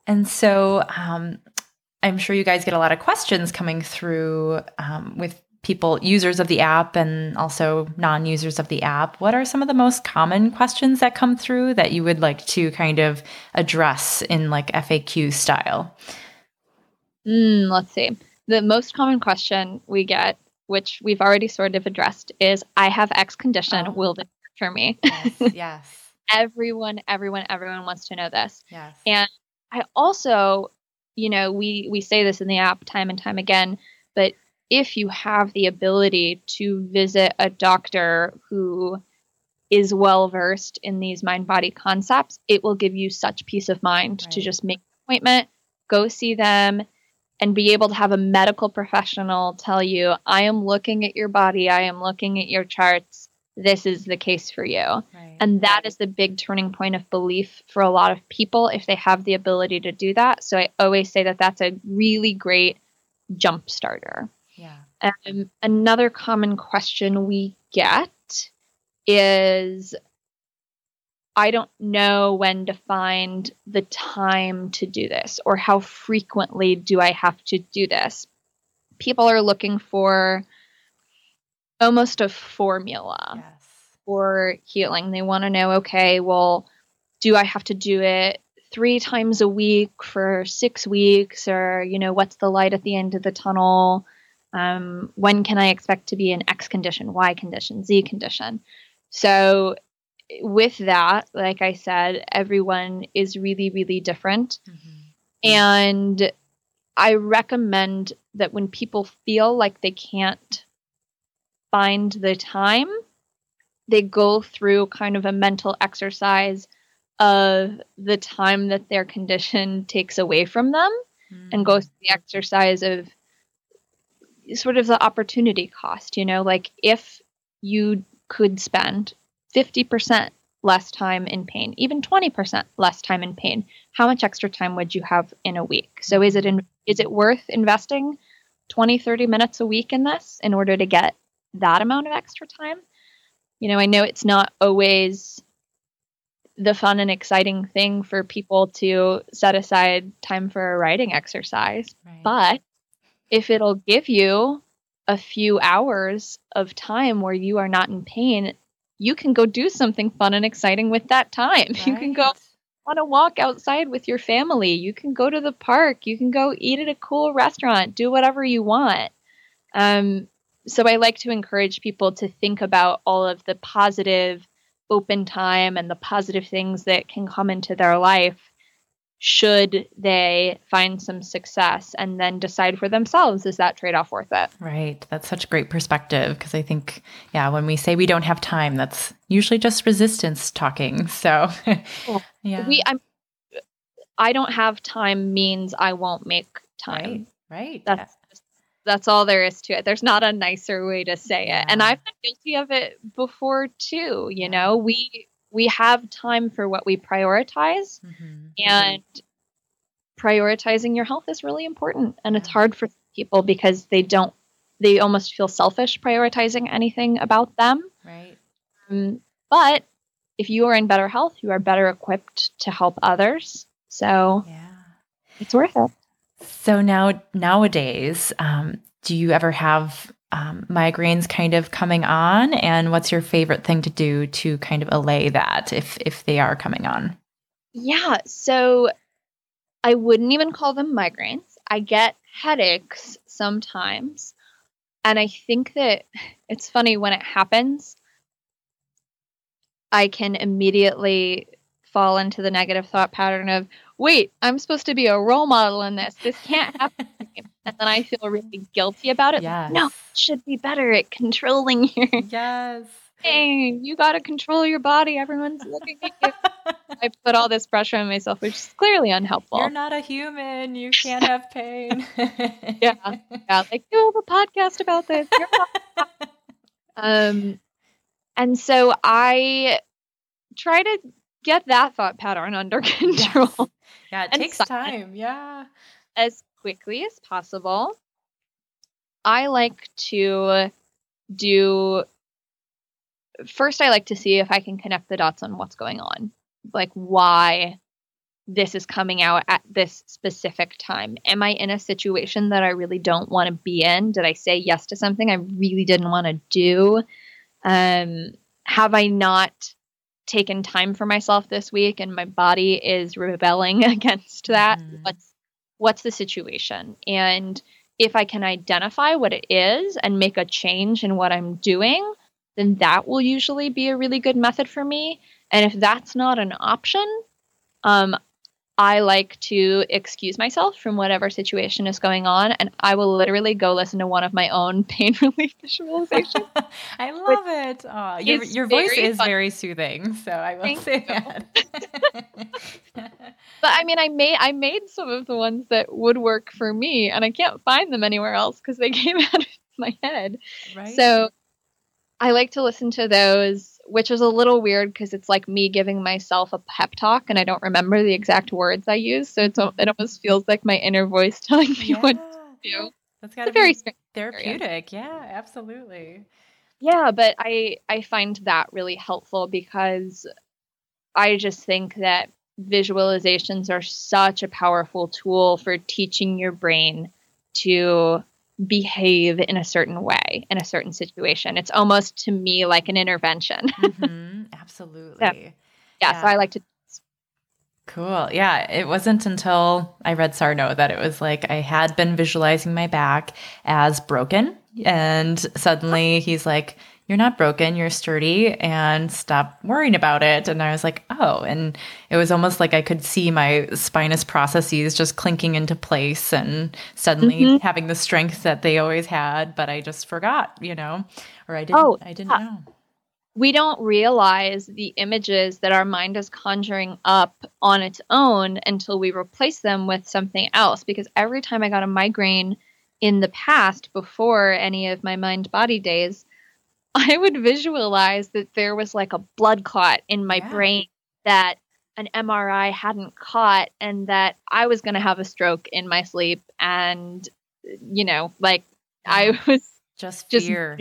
A: And so um, I'm sure you guys get a lot of questions coming through um, with people, users of the app, and also non users of the app. What are some of the most common questions that come through that you would like to kind of address in like FAQ style?
B: Mm, let's see. The most common question we get which we've already sort of addressed, is I have X condition. Oh. Will this for me?
A: Yes. yes.
B: everyone, everyone, everyone wants to know this.
A: Yes.
B: And I also, you know, we we say this in the app time and time again, but if you have the ability to visit a doctor who is well versed in these mind body concepts, it will give you such peace of mind right. to just make an appointment, go see them, and be able to have a medical professional tell you, I am looking at your body, I am looking at your charts, this is the case for you. Right. And that is the big turning point of belief for a lot of people if they have the ability to do that. So I always say that that's a really great jump starter.
A: Yeah.
B: Um, another common question we get is I don't know when to find the time to do this or how frequently do I have to do this. People are looking for almost a formula yes. for healing. They want to know okay, well, do I have to do it three times a week for six weeks? Or, you know, what's the light at the end of the tunnel? Um, when can I expect to be in X condition, Y condition, Z condition? So with that, like I said, everyone is really, really different. Mm-hmm. And I recommend that when people feel like they can't find the time, they go through kind of a mental exercise of the time that their condition takes away from them mm-hmm. and go through the exercise of sort of the opportunity cost, you know, like if you could spend 50% less time in pain, even 20% less time in pain, how much extra time would you have in a week? So is it in, is it worth investing 20 30 minutes a week in this in order to get that amount of extra time? You know, I know it's not always the fun and exciting thing for people to set aside time for a writing exercise, right. but if it'll give you a few hours of time where you are not in pain you can go do something fun and exciting with that time. Right. You can go on a walk outside with your family. You can go to the park. You can go eat at a cool restaurant. Do whatever you want. Um, so I like to encourage people to think about all of the positive open time and the positive things that can come into their life should they find some success and then decide for themselves is that trade off worth it
A: right that's such great perspective because i think yeah when we say we don't have time that's usually just resistance talking so
B: yeah we i'm i don't have time means i won't make time
A: right, right.
B: that's yeah. That's all there is to it. There's not a nicer way to say yeah. it. And i've been guilty of it before too you know? We we have time for what we prioritize mm-hmm. and prioritizing your health is really important and it's hard for people because they don't they almost feel selfish prioritizing anything about them.
A: Right.
B: Um, but if you are in better health you are better equipped to help others. So
A: yeah.
B: it's worth it
A: so now nowadays um, do you ever have um, migraines kind of coming on? And what's your favorite thing to do to kind of allay that if if they are coming on?
B: Yeah so i wouldn't even call them migraines. I get headaches sometimes. And i think that it's funny when it happens i can immediately fall into the negative thought pattern of wait i'm supposed to be a role model in this this can't happen and then I feel really guilty about it.
A: Yes.
B: no, should be better at controlling your
A: yes.
B: Hey, you got to control your body. Everyone's looking at you. I put all this pressure on myself, which is clearly unhelpful.
A: You're not a human. You can't have pain.
B: yeah, yeah. Like you have a podcast about this. um, and so I try to get that thought pattern under control. Yes.
A: Yeah, it takes time. Yeah,
B: as quickly as possible. I like to do first I like to see if I can connect the dots on what's going on. Like why this is coming out at this specific time. Am I in a situation that I really don't want to be in? Did I say yes to something I really didn't want to do? Um, have I not taken time for myself this week and my body is rebelling against that? Mm. What's what's the situation? And if I can identify what it is and make a change in what I'm doing, then that will usually be a really good method for me. And if that's not an option, um, I like to excuse myself from whatever situation is going on, and I will literally go listen to one of my own pain relief visualizations.
A: I love it. Oh, your your voice is fun. very soothing, so I will Thank say that.
B: but I mean, I made I made some of the ones that would work for me, and I can't find them anywhere else because they came out of my head. Right. So I like to listen to those, which is a little weird because it's like me giving myself a pep talk and I don't remember the exact words I use. So it's, it almost feels like my inner voice telling me yeah. what to do.
A: That's got to be very therapeutic. Yeah, absolutely.
B: Yeah, but I I find that really helpful because I just think that visualizations are such a powerful tool for teaching your brain to behave in a certain way in a certain situation. It's almost to me like an intervention.
A: mm-hmm, absolutely. So,
B: yeah, yeah, so I like to.
A: Cool. Yeah. It wasn't until I read Sarno that it was like I had been visualizing my back as broken. And suddenly he's like, you're not broken, you're sturdy, and stop worrying about it. And I was like, oh. And it was almost like I could see my spinous processes just clinking into place and suddenly mm-hmm. having the strength that they always had, but I just forgot, you know, or I didn't, oh, I didn't know.
B: We don't realize the images that our mind is conjuring up on its own until we replace them with something else. Because every time I got a migraine in the past, before any of my mind body days, I would visualize that there was like a blood clot in my yeah. brain that an MRI hadn't caught and that I was going to have a stroke in my sleep and you know like I was
A: just fear.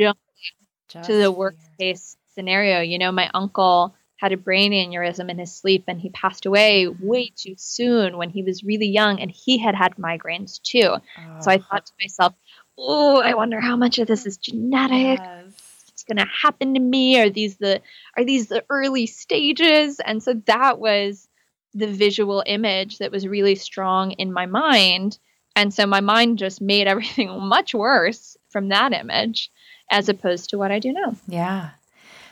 B: just to the worst case scenario. You know my uncle had a brain aneurysm in his sleep and he passed away way mm. too soon when he was really young and he had had migraines too. Oh. so I thought to myself oh I wonder how much of this is genetic. Yes going to happen to me? Are these the are these the early stages? And so that was the visual image that was really strong in my mind. And so my mind just made everything much worse from that image as opposed to what I do now.
A: Yeah.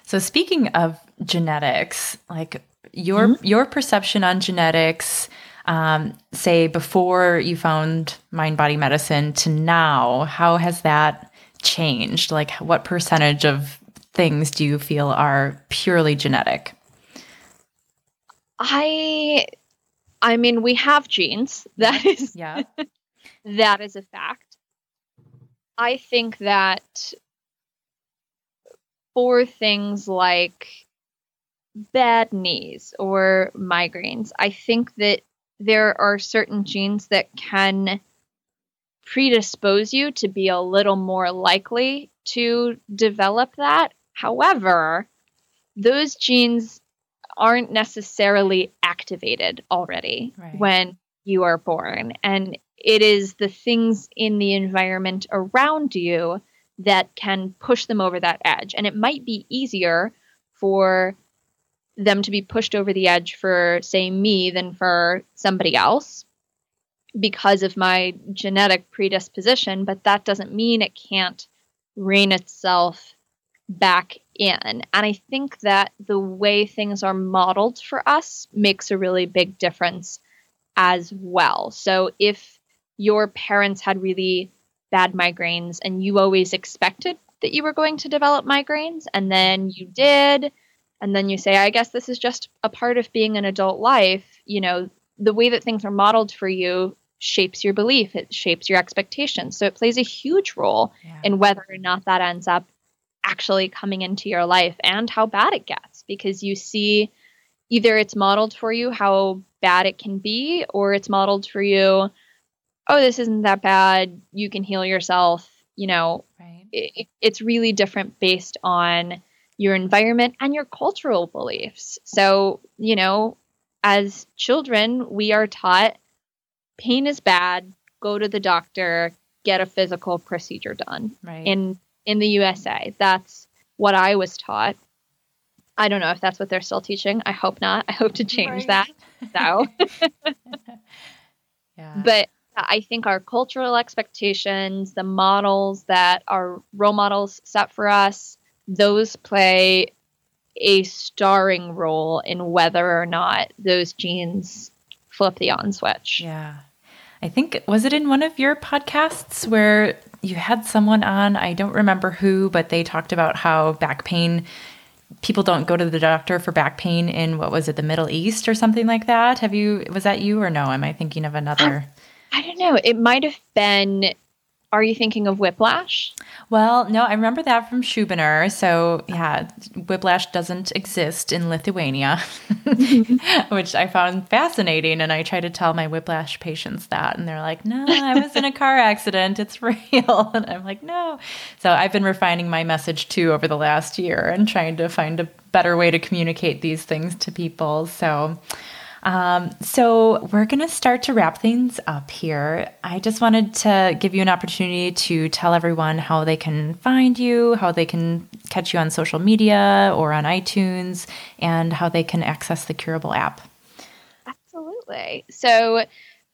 A: So speaking of genetics, like your mm-hmm. your perception on genetics um, say before you found mind body medicine to now how has that changed? Like, what percentage of things do you feel are purely genetic?
B: I I mean, we have genes. That mm-hmm. is
A: yeah.
B: that is a fact. I think that for things like bad knees or migraines, I think that there are certain genes that can predispose you to be a little more likely to develop that. However, those genes aren't necessarily activated already right. when you are born. And it is the things in the environment around you that can push them over that edge. And it might be easier for them to be pushed over the edge for, say, me than for somebody else because of my genetic predisposition, but that doesn't mean it can't rein itself back in. And I think that the way things are modeled for us makes a really big difference as well. So if your parents had really bad migraines and you always expected that you were going to develop migraines and then you did and then you say, I guess this is just a part of being an adult life, you know, the way that things are modeled for you shapes your belief, it shapes your expectations. So it plays a huge role yeah. in whether or not that ends up actually coming into your life and how bad it gets because you see either it's modeled for you how bad it can be or it's modeled for you oh this isn't that bad you can heal yourself you know right. it, it's really different based on your environment and your cultural beliefs so you know as children we are taught pain is bad go to the doctor get a physical procedure done right in in the usa that's what i was taught I don't know if that's what they're still teaching. I hope not. I hope to change right. that. So, yeah. But I think our cultural expectations, the models that our role models set for us, those play a starring role in whether or not those genes flip the on switch.
A: Yeah. I think, was it in one of your podcasts where you had someone on? I don't remember who, but they talked about how back pain people don't go to the doctor for back pain in what was it the middle east or something like that have you was that you or no am i thinking of another
B: i, I don't know it might have been are you thinking of whiplash?
A: Well, no, I remember that from Schubiner. So, yeah, whiplash doesn't exist in Lithuania, which I found fascinating. And I try to tell my whiplash patients that, and they're like, no, I was in a car accident. It's real. And I'm like, no. So, I've been refining my message too over the last year and trying to find a better way to communicate these things to people. So, um, so we're going to start to wrap things up here. I just wanted to give you an opportunity to tell everyone how they can find you, how they can catch you on social media or on iTunes, and how they can access the Curable app.
B: Absolutely. So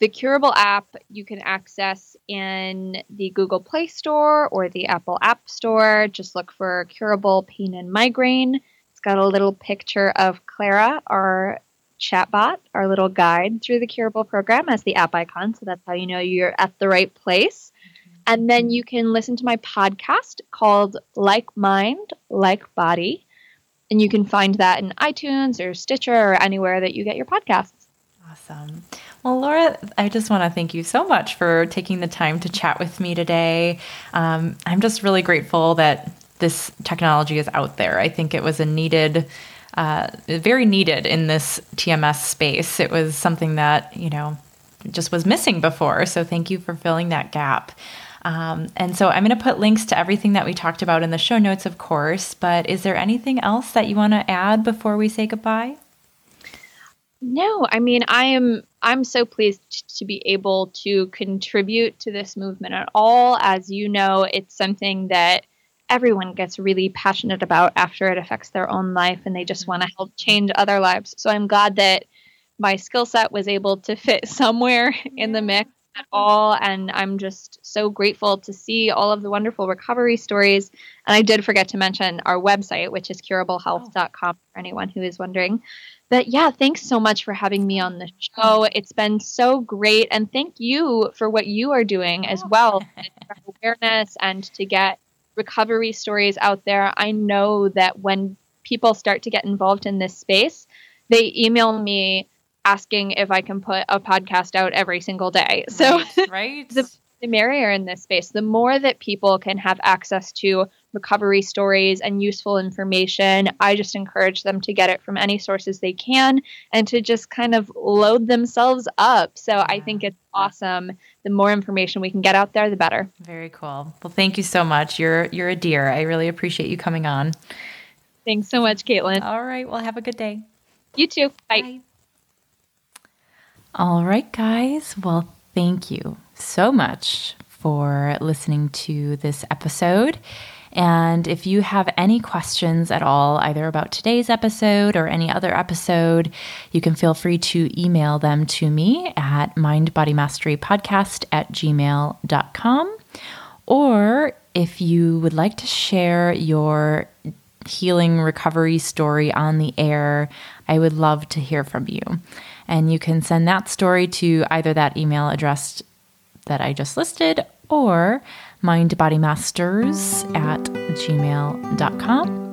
B: the Curable app you can access in the Google Play Store or the Apple App Store. Just look for Curable Pain and Migraine. It's got a little picture of Clara, our chatbot, our little guide through the Curable program as the app icon. So that's how you know you're at the right place. And then you can listen to my podcast called Like Mind, Like Body. And you can find that in iTunes or Stitcher or anywhere that you get your podcasts.
A: Awesome. Well, Laura, I just want to thank you so much for taking the time to chat with me today. Um, I'm just really grateful that this technology is out there. I think it was a needed uh, very needed in this TMS space. It was something that, you know, just was missing before. So thank you for filling that gap. Um, and so I'm going to put links to everything that we talked about in the show notes, of course. But is there anything else that you want to add before we say goodbye?
B: No, I mean I am I'm so pleased to be able to contribute to this movement at all. As you know, it's something that everyone gets really passionate about after it affects their own life and they just want to mm-hmm. help change other lives. So I'm glad that my skill set was able to fit somewhere in the mix at mm-hmm. all. And I'm just so grateful to see all of the wonderful recovery stories. And I did forget to mention our website, which is curablehealth.com oh. for anyone who is wondering. But yeah, thanks so much for having me on the show. Oh. It's been so great. And thank you for what you are doing as oh. well awareness and to get recovery stories out there. I know that when people start to get involved in this space, they email me asking if I can put a podcast out every single day. So,
A: right.
B: the, the merrier in this space. The more that people can have access to recovery stories and useful information, I just encourage them to get it from any sources they can and to just kind of load themselves up. So yeah. I think it's awesome. The more information we can get out there, the better.
A: Very cool. Well, thank you so much. You're you're a dear. I really appreciate you coming on.
B: Thanks so much, Caitlin.
A: All right. Well, have a good day.
B: You too. Bye. Bye.
A: All right, guys. Well, thank you so much for listening to this episode. And if you have any questions at all, either about today's episode or any other episode, you can feel free to email them to me at mindbodymasterypodcast at gmail.com. Or if you would like to share your healing recovery story on the air, I would love to hear from you. And you can send that story to either that email address that I just listed or mindbodymasters at gmail.com.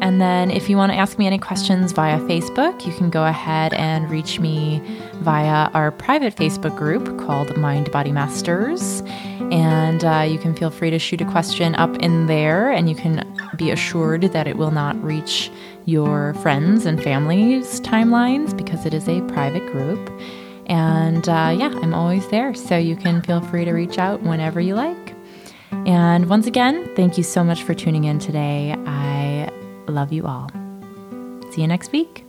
A: And then if you want to ask me any questions via Facebook, you can go ahead and reach me via our private Facebook group called Mind Body Masters. And uh, you can feel free to shoot a question up in there, and you can be assured that it will not reach your friends and family's timelines because it is a private group. And uh, yeah, I'm always there, so you can feel free to reach out whenever you like. And once again, thank you so much for tuning in today. I love you all. See you next week.